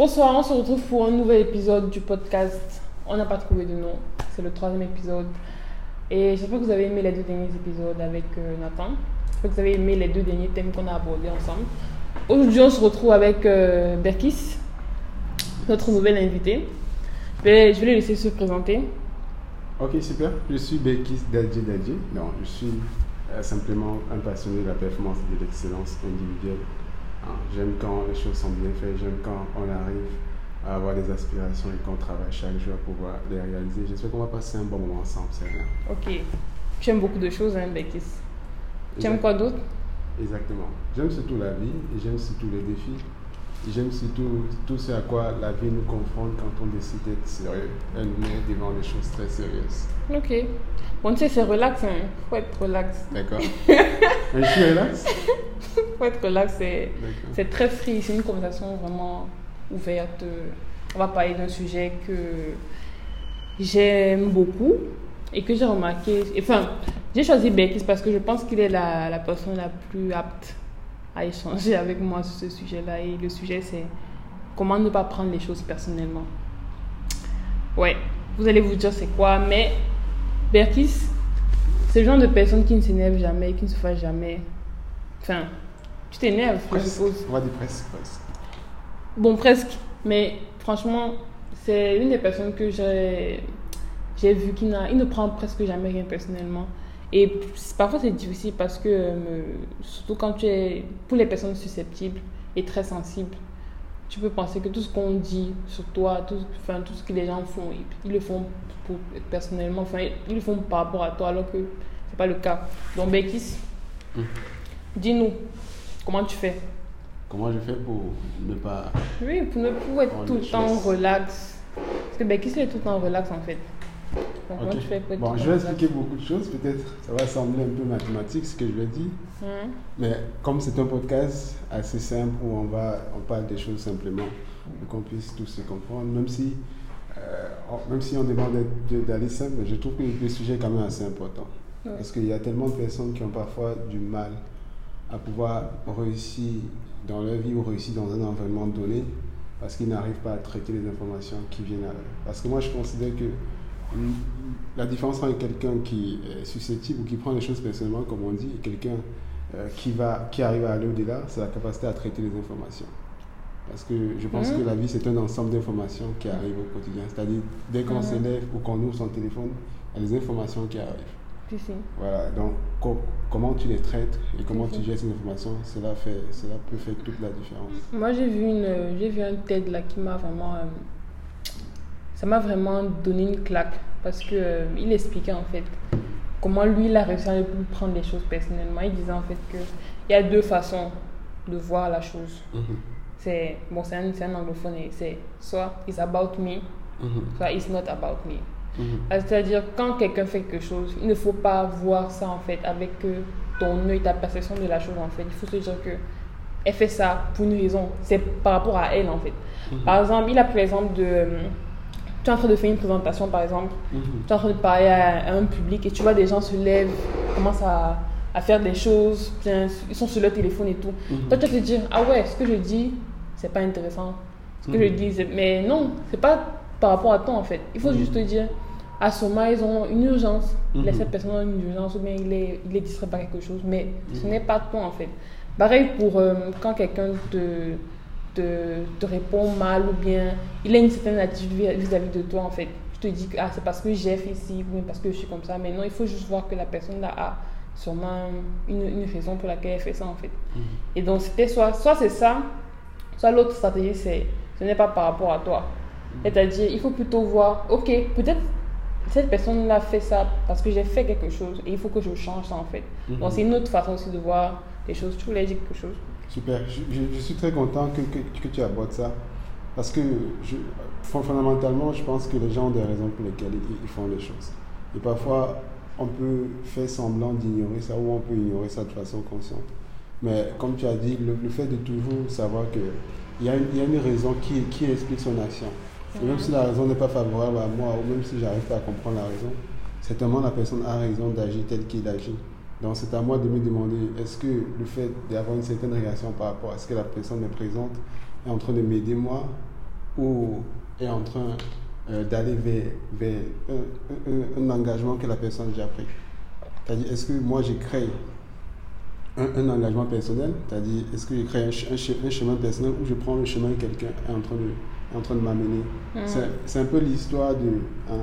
Bonsoir, on se retrouve pour un nouvel épisode du podcast. On n'a pas trouvé de nom, c'est le troisième épisode. Et j'espère que vous avez aimé les deux derniers épisodes avec euh, Nathan. J'espère que vous avez aimé les deux derniers thèmes qu'on a abordés ensemble. Aujourd'hui, on se retrouve avec euh, Berkis, notre nouvel invité. Je vais, je vais le laisser se présenter. Ok, super. Je suis Bekis Dadji Dadji. Non, je suis euh, simplement un passionné de la performance et de l'excellence individuelle. Hein, j'aime quand les choses sont bien faites, j'aime quand on arrive à avoir des aspirations et qu'on travaille chaque jour pour pouvoir les réaliser. J'espère qu'on va passer un bon moment ensemble, c'est rien. Ok. Tu aimes beaucoup de choses, hein, Berkis. Tu aimes quoi d'autre? Exactement. J'aime surtout la vie et j'aime surtout les défis. J'aime surtout tout ce à quoi la vie nous confronte quand on décide d'être sérieux. Elle nous met devant des choses très sérieuses. Ok. Bon, tu sais, c'est relax, hein. Faut être relax. D'accord je suis relax? Faut être relax, c'est... Très free, c'est une conversation vraiment ouverte. On va parler d'un sujet que j'aime beaucoup et que j'ai remarqué. Enfin, j'ai choisi Berkis parce que je pense qu'il est la, la personne la plus apte à échanger avec moi sur ce sujet-là. Et le sujet, c'est comment ne pas prendre les choses personnellement. Ouais, vous allez vous dire c'est quoi, mais Berkis, c'est le genre de personne qui ne s'énerve jamais, qui ne se fâche jamais. Enfin, tu t'énerves, je Presque. suppose. On va dire presque, presque. Bon, presque. Mais franchement, c'est une des personnes que j'ai j'ai vu qui n'a, il ne prend presque jamais rien personnellement. Et parfois c'est difficile parce que, euh, surtout quand tu es, pour les personnes susceptibles et très sensibles, tu peux penser que tout ce qu'on dit sur toi, tout, enfin, tout ce que les gens font, ils, ils le font pour, personnellement, enfin, ils le font par rapport à toi alors que c'est pas le cas. Donc, Bekis, Mhm. dis-nous, comment tu fais? Comment je fais pour ne pas. Oui, pour ne pour être tout le temps relax. Parce que Becky, c'est tout le temps relax en fait? Donc, comment Ok. tu fais pour être Bon, tout je vais relax? expliquer beaucoup de choses. Peut-être ça va sembler un peu mathématique ce que je vais dire. Hein? Mais comme c'est un podcast assez simple où on, va, on parle des choses simplement pour qu'on puisse tous se comprendre, même si, euh, on- même si on demande d'aller simple, je trouve que le sujet est quand même assez important. Parce qu'il y a tellement de personnes qui ont parfois du mal à pouvoir réussir dans leur vie ou réussir dans un environnement donné parce qu'ils n'arrivent pas à traiter les informations qui viennent à eux. Parce que moi, je considère que mm, la différence entre quelqu'un qui est susceptible ou qui prend les choses personnellement, comme on dit, et quelqu'un euh, qui, va, qui arrive à aller au-delà, c'est la capacité à traiter les informations. Parce que je pense Mhm. que la vie, c'est un ensemble d'informations qui arrivent au quotidien. C'est-à-dire, dès qu'on Mhm. s'élève ou qu'on ouvre son téléphone, il y a des informations qui arrivent. Voilà, donc co- comment tu les traites et comment tu Mhm. gères ces informations, cela, fait, cela peut faire toute la différence. Moi, j'ai vu, une, euh, j'ai vu un TED là qui m'a vraiment. euh, ça m'a vraiment donné une claque. Parce que euh, il expliquait en fait comment lui, il a réussi à ne plus prendre les choses personnellement. Il disait en fait qu'il y a deux façons de voir la chose. C'est bon, c'est un, c'est un anglophone et c'est soit it's about me, soit it's not about me. Ah, C'est-à-dire, quand quelqu'un fait quelque chose, il ne faut pas voir ça en fait avec euh, ton œil, ta perception de la chose en fait. Il faut se dire que elle fait ça pour une raison. C'est par rapport à elle en fait. Par exemple, il a pris l'exemple de. euh, tu es en train de faire une présentation par exemple, tu es en train de parler à, à un public et tu vois des gens se lèvent, commencent à, à faire des choses, bien, ils sont sur leur téléphone et tout. Toi, tu vas te dire, ah ouais, ce que je dis, c'est pas intéressant. Ce que je Mhm. dis, c'est- mais non, c'est pas par rapport à toi en fait. Il faut Mhm. juste te dire, à ce moment, ils ont une urgence. Mhm. Là, Cette personne a une urgence ou bien il est, il est distrait par quelque chose, mais ce Mhm. n'est pas toi en fait. Pareil pour euh, quand quelqu'un te, te, te répond mal ou bien il a une certaine attitude vis- vis-à-vis de toi en fait. Tu te dis que ah, c'est parce que j'ai fait ici ou bien parce que je suis comme ça, mais non, il faut juste voir que la personne là a sûrement une, une raison pour laquelle elle fait ça en fait. Et donc c'était soit, soit c'est ça, soit l'autre stratégie c'est ce n'est pas par rapport à toi. C'est-à-dire il faut plutôt voir, ok, peut-être cette personne là fait ça parce que j'ai fait quelque chose et il faut que je change ça en fait. Donc c'est une autre façon aussi de voir les choses. Tu voulais dire quelque chose? Super, je, je- je suis très content que, que, que tu abordes ça. Parce que je, fond- fondamentalement, je pense que les gens ont des raisons pour lesquelles ils, ils font les choses. Et parfois, on peut faire semblant d'ignorer ça ou on peut ignorer ça de façon consciente. Mais comme tu as dit, le, le fait de toujours savoir qu'il y, a une- y a une raison qui, qui explique son action. Même si la raison n'est pas favorable à moi, ou même si j'arrive pas à comprendre la raison, certainement la personne a raison d'agir tel qu'il agit. Donc c'est à moi de me demander, est-ce que le fait d'avoir une certaine réaction par rapport à ce que la personne me présente est en train de m'aider moi ou est en train euh, d'aller vers, vers un, un, engagement que la personne a déjà pris. C'est-à-dire, est-ce que moi j'ai créé un, un, engagement personnel, c'est-à-dire est-ce que crée un, un, chemin personnel ou je prends le chemin que quelqu'un est en train de, en train de m'amener. Mm. C'est un peu l'histoire de... Hein,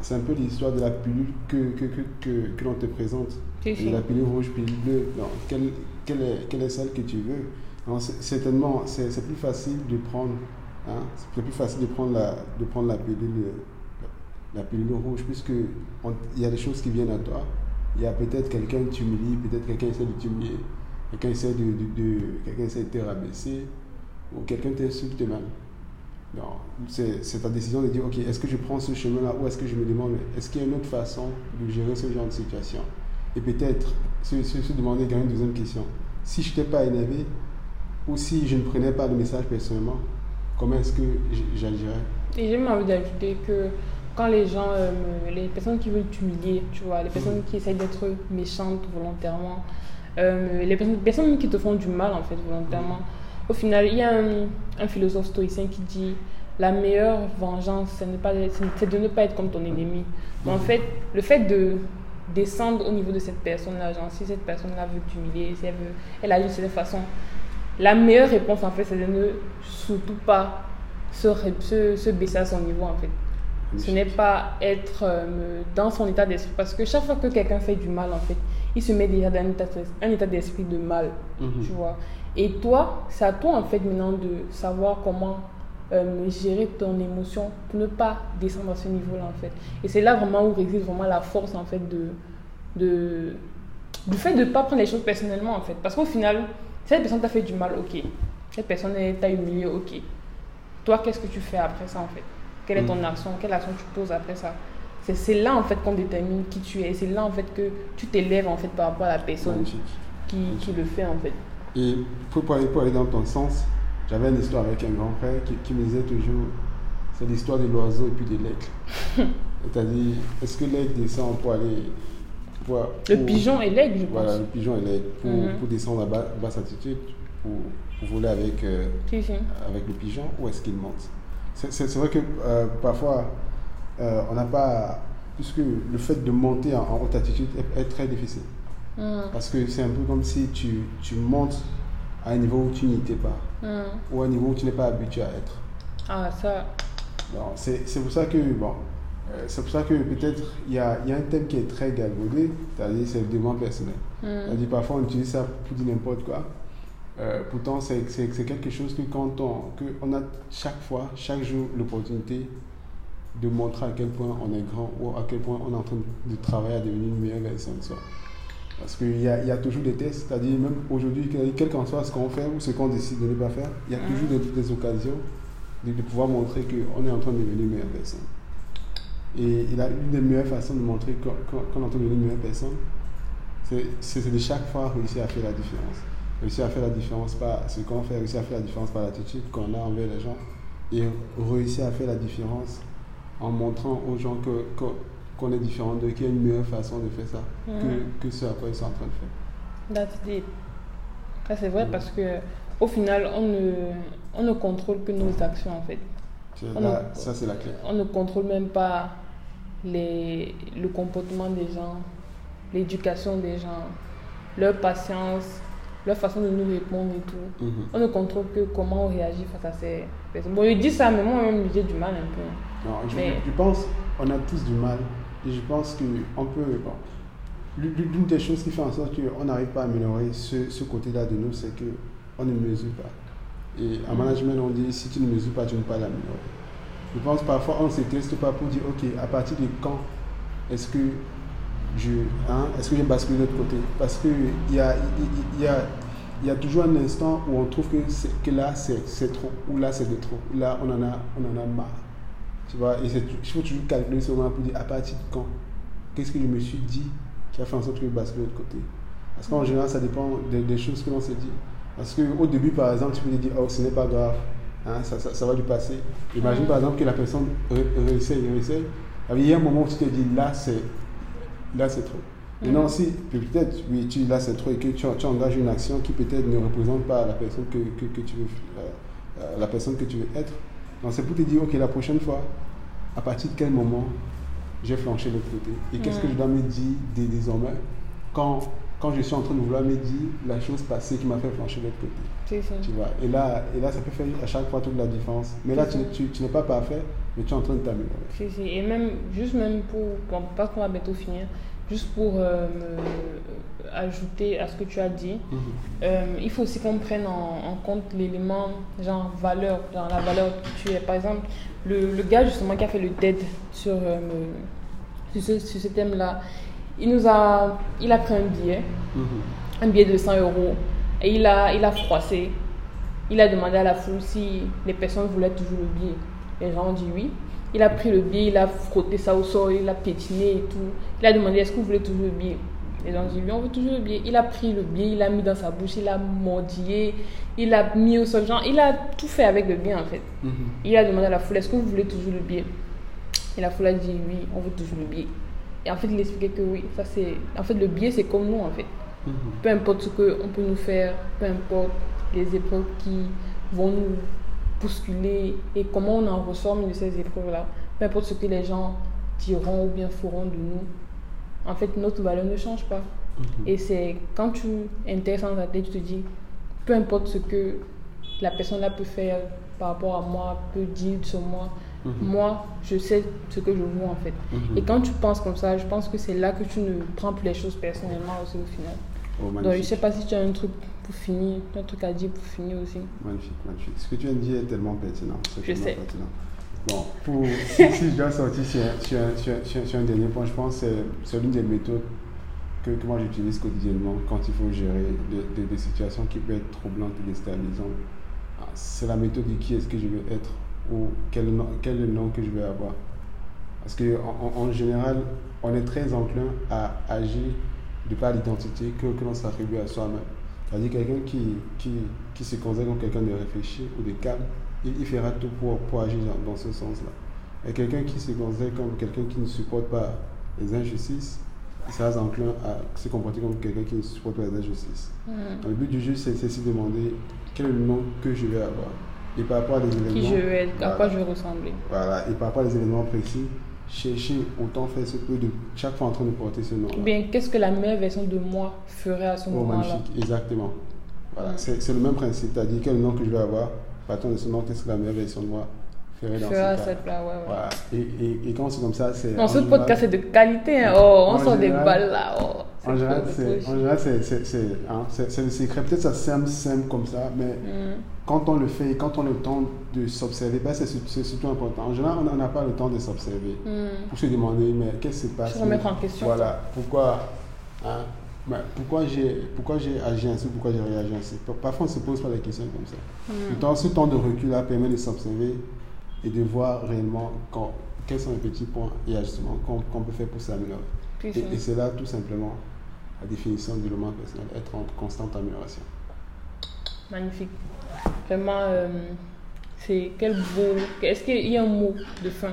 c'est un peu l'histoire de la pilule que, que, que, que, que l'on te présente. La pilule rouge, pilule bleue. Non, quelle, quelle, est, quelle est celle que tu veux? Certainement, c'est plus facile de prendre... Hein, c'est plus facile de prendre la, de prendre la pilule la pilule rouge, puisque il y a des choses qui viennent à toi, il y a peut-être quelqu'un qui t'humilie, peut-être quelqu'un essaie de t'humilier, quelqu'un essaie de, de, de quelqu'un essaie de te rabaisser, ou quelqu'un t'insulte même. C'est ta décision de dire, ok, est-ce que je prends ce chemin-là, ou est-ce que je me demande, est-ce qu'il y a une autre façon de gérer ce genre de situation? Et peut-être se, se, se, demander une deuxième question. Si je n'étais pas énervé, ou si je ne prenais pas le message personnellement, comment est-ce que j'agirais? Et j'ai envie d'ajouter que quand les gens, euh, les personnes qui veulent t'humilier, tu vois, les personnes qui essayent d'être méchantes volontairement, euh, les personnes, personnes, qui te font du mal en fait volontairement, au final, il y a un, un philosophe stoïcien qui dit la meilleure vengeance, c'est de ne pas être comme ton ennemi. Mais en fait, le fait de descendre au niveau de cette personne-là, genre si cette personne-là veut t'humilier, si elle veut, elle agit de cette façon, la meilleure réponse en fait, c'est de ne surtout pas se, se, se baisser à son niveau en fait. Ce n'est pas être euh, dans son état d'esprit. Parce que chaque fois que quelqu'un fait du mal, en fait, il se met déjà dans un état d'esprit de mal. Mm-hmm. Tu vois. Et toi, c'est à toi, en fait, maintenant de savoir comment euh, gérer ton émotion pour ne pas descendre à ce niveau-là, en fait. Et c'est là vraiment où réside vraiment la force, en fait, de, de, du fait de ne pas prendre les choses personnellement, en fait. Parce qu'au final, cette personne t'a fait du mal, ok. Cette personne t'a humilié, ok. Toi, qu'est-ce que tu fais après ça, en fait? Quelle est ton mm. action? Quelle action tu poses après ça? C'est là en fait qu'on détermine qui tu es. C'est là en fait que tu t'élèves en fait par rapport à la personne qui, qui, le fait en fait. Et pour, aller, pour aller dans ton sens, j'avais une histoire avec un grand frère qui, qui me disait toujours c'est l'histoire de l'oiseau et puis de l'aigle. C'est-à-dire, est-ce que l'aigle descend pour aller. Pour, le pigeon et l'aigle, je pense. Voilà, le pigeon et l'aigle. Pour, pour, descendre à basse altitude, pour, pour voler avec, euh, avec le pigeon, ou est-ce qu'il monte? C'est vrai que euh, parfois, euh, on n'a pas. Puisque le fait de monter en, haute altitude est, très difficile. Mm. Parce que c'est un peu comme si tu, tu, montes à un niveau où tu n'y étais pas. Mm. Ou à un niveau où tu n'es pas habitué à être. Ah, ça. C'est pour ça que, bon, euh, c'est pour ça que peut-être il y a, y a, un thème qui est très galvaudé, c'est-à-dire c'est le développement personnel. Mm. C'est-à-dire parfois on utilise ça pour dire n'importe quoi. Euh, pourtant, c'est quelque chose que quand on, que on a chaque fois, chaque jour, l'opportunité de montrer à quel point on est grand ou à quel point on est en train de travailler à devenir une meilleure version de soi. Parce qu'il y a, y a, toujours des tests, c'est-à-dire même aujourd'hui, quel qu'en soit ce qu'on fait ou ce qu'on décide de ne pas faire, il y a mm. toujours des, des occasions de, de, pouvoir montrer qu'on est en train de devenir une meilleure personne. Et, il a une des meilleures façons de montrer qu'on est en train de devenir une meilleure personne, c'est de chaque fois réussir à faire la différence réussir à faire la différence par ce qu'on fait, réussir à faire la différence par l'attitude qu'on a envers les gens et réussir à faire la différence en montrant aux gens que, qu'on est différent de qu'il y a une meilleure façon de faire ça que, mm. que, ce à quoi ils sont en train de faire. That's it. Ça c'est vrai mm. parce que au final on ne, on ne contrôle que nos actions en fait. Là, ça c'est la clé. On ne contrôle même pas les, le comportement des gens, l'éducation des gens, leur patience, leur façon de nous répondre et tout. Mhm. On ne contrôle que comment on réagit face à ces personnes. Bon, je dis ça, mais moi-même, j'ai du mal un peu. Non, je, je, pense on a tous du mal. Et je pense qu'on peut. Bon, L'une des choses qui fait en sorte qu'on n'arrive pas à améliorer ce, ce côté-là de nous, c'est qu'on ne mesure pas. Et en management, on dit si tu ne mesures pas, tu ne peux pas l'améliorer. Je pense parfois on ne se teste pas pour dire ok, à partir de quand est-ce que je, hein, est-ce que j'ai basculé de l'autre côté? Parce qu'il y a, y, a, y a toujours un instant où on trouve que, que là, c'est trop, ou là, c'est de trop, là, on en a, on en a marre. Tu vois, il faut toujours calculer ce moment pour dire à partir de quand? Qu'est-ce que je me suis dit qui a fait en sorte que je bascule de l'autre côté? Parce qu'en général, ça dépend des, choses que l'on s'est dit. Parce qu'au début, par exemple, tu peux te dire, oh, ce n'est pas grave, hein, ça, ça, va du passer. Imagine par exemple que la personne réessaye, réessaye. Il y a un moment où tu te dis, là, c'est là c'est trop. Maintenant, si peut-être, oui, tu, là c'est trop et que tu, engages une action qui peut-être ne représente pas la personne que, que, que tu veux, euh, euh, la personne que tu veux être, c'est pour te dire, ok, la prochaine fois, à partir de quel moment j'ai flanché de l'autre côté? Et qu'est-ce que je dois me dire dès désormais? Quand, quand je suis en train de vouloir me dire la chose passée qui m'a fait flancher de l'autre côté C'est ça. tu vois? Et là, et là, ça peut faire à chaque fois toute la différence. Mais là, tu, tu, tu n'es pas parfait, mais tu es en train de t'améliorer. Et même, juste même pour, bon, parce qu'on va bientôt finir, juste pour euh, ajouter à ce que tu as dit, Mhm. euh, il faut aussi qu'on prenne en, en compte l'élément, genre valeur, genre la valeur que tu es. Par exemple, le, le gars justement qui a fait le TED sur, euh, sur ce, sur ce thème-là, il nous a, il a pris un billet, Mhm. un billet de 100 euros, et il a, il a froissé. Il a demandé à la foule si les personnes voulaient toujours le billet. Les gens ont dit oui. Il a pris le billet, il a frotté ça au sol, il a pétiné et tout. Il a demandé est-ce que vous voulez toujours le billet? Les gens ont dit oui, on veut toujours le billet. Il a pris le billet, il l'a mis dans sa bouche, il a mordillé, il l'a mis au sol. Genre, il a tout fait avec le billet en fait. Mhm. Il a demandé à la foule est-ce que vous voulez toujours le billet? Et la foule a dit oui, on veut toujours le billet. Et en fait, il expliquait que oui, ça c'est. En fait, le billet c'est comme nous en fait Mhm. peu importe ce qu'on peut nous faire, peu importe les épreuves qui vont nous bousculer et comment on en ressort de ces épreuves-là, peu importe ce que les gens diront ou bien feront de nous, en fait, notre valeur ne change pas. Mhm. Et c'est quand tu intègres dans ta tête, tu te dis, peu importe ce que la personne-là peut faire par rapport à moi, peut dire sur moi, Mhm. moi, je sais ce que je vaux en fait. Mhm. Et quand tu penses comme ça, je pense que c'est là que tu ne prends plus les choses personnellement aussi au final. Oh, Donc, je magnifique. sais pas si tu as un truc pour finir, un truc à dire pour finir aussi. Magnifique, magnifique. Ce que tu viens de dire est tellement pertinent. c'est Je sais. pertinent. Bon, pour, si, si je dois sortir sur, un- sur, sur, sur, dernier point, je pense que c'est- l'une des méthodes que, que moi j'utilise quotidiennement quand il faut gérer des, des- des situations qui peuvent être troublantes ou déstabilisantes. Ah, C'est la méthode de qui est-ce que je vais être ou quel, nom- quel est le nom que je vais avoir. Parce qu'en en, en général, on est très enclin à agir de par l'identité que, que l'on s'attribue à soi-même. C'est-à-dire quelqu'un qui, qui, qui se considère comme quelqu'un de réfléchi ou de calme, il, il fera tout pour, pour agir dans, dans ce sens-là. Et quelqu'un qui se considère comme quelqu'un qui ne supporte pas les injustices, il sera enclin à se comporter comme quelqu'un qui ne supporte pas les injustices. Donc, le but du jeu, c'est de se demander quel est le nom que je vais avoir. Et par rapport à des événements. Qui je veux être, à Voilà. quoi je veux ressembler. Voilà, et par rapport à des événements précis, chercher autant faire ce peu de chaque fois en train de porter ce nom. Bien, qu'est-ce que la meilleure version de moi ferait à ce Oh, moment-là? magnifique, exactement. Voilà, c'est c'est le même principe, c'est-à-dire quel nom que je vais avoir, partant de ce nom, qu'est-ce que la meilleure version de moi ferait dans Ferait ce cette là, ouais, ouais. Voilà, et, et, et quand c'est comme ça, c'est. Non, ce podcast est de qualité, hein. Oh, on sort des balles là. Oh, En général, c'est c'est hein, le secret. Peut-être ça semble simple comme ça, mais Mm. quand on le fait et quand on a le temps de s'observer, ben c'est sur- c'est surtout important. En général, on n'a pas le temps de s'observer. Mm. pour se demander mais qu'est-ce qui se passe? Se remettre en question. Voilà, pourquoi, hein, mais pourquoi j'ai pourquoi j'ai agi ainsi, pourquoi j'ai réagi ainsi? Parfois on ne se pose pas des questions comme ça. Mm. Le temps, ce temps de recul là permet de s'observer et de voir réellement quand- quels sont les petits points et ajustements qu'on peut faire pour s'améliorer. Et, et c'est là tout simplement la définition du développement personnel, être en constante amélioration. Magnifique. Vraiment, euh, c'est quel beau. Est-ce qu'il y a un mot de fin?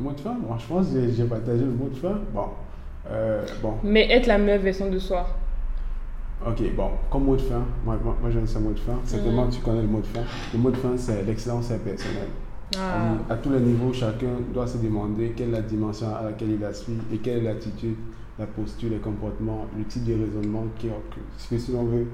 Mot de fin, bon, je pense que j'ai- partagé le mot de fin. Bon, euh, bon. Mais être la meilleure version de soi. Ok, bon, comme mot de fin, moi, moi, moi j'aime ce mot de fin. Certainement, Mhm. tu connais le mot de fin. Le mot de fin, c'est l'excellence personnelle. Ah. À tous les niveaux, chacun doit se demander quelle est la dimension à laquelle il aspire et quelle est l'attitude, la posture, les comportements, le type de raisonnement qui, que, si on veut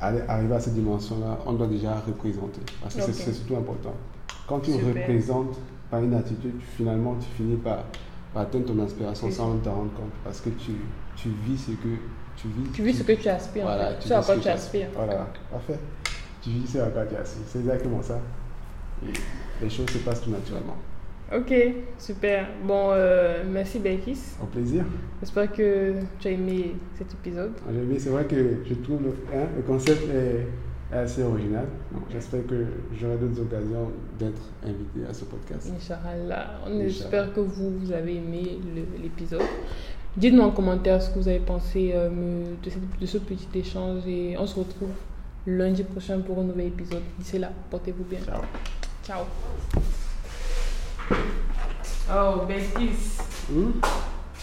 aller, arriver à cette dimension-là, on doit déjà représenter. Parce que c'est- surtout important. Quand tu Super. représentes par une attitude, finalement, tu finis par, par atteindre ton inspiration Oui. sans t'en rendre compte. Parce que tu, tu vis ce que tu vis. Tu vis ce que tu aspires. Voilà, tu Ce à quoi tu aspires. Voilà, parfait. Tu vis ce à quoi tu aspires. C'est exactement ça. Et les choses se passent tout naturellement. Ok, super. Bon, euh, merci Belkis. Au plaisir. J'espère que tu as aimé cet épisode. J'ai aimé, c'est vrai que je trouve le, hein, le concept est assez original. J'espère que j'aurai d'autres occasions d'être invité à ce podcast. Inch'Allah. On espère que vous, vous avez aimé l'épisode. Dites-nous en commentaire ce que vous avez pensé euh, de, cette- de ce petit échange et on se retrouve lundi prochain pour un nouvel épisode. D'ici là, portez-vous bien. Ciao. Ciao. Oh, Belkis. Hmm?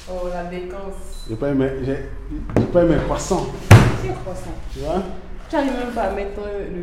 Oh, la décence. J'ai pas aimé, j'ai, j'ai pas aimé croissant. C'est croissant? Tu vois? Tu n'arrives même pas à mettre le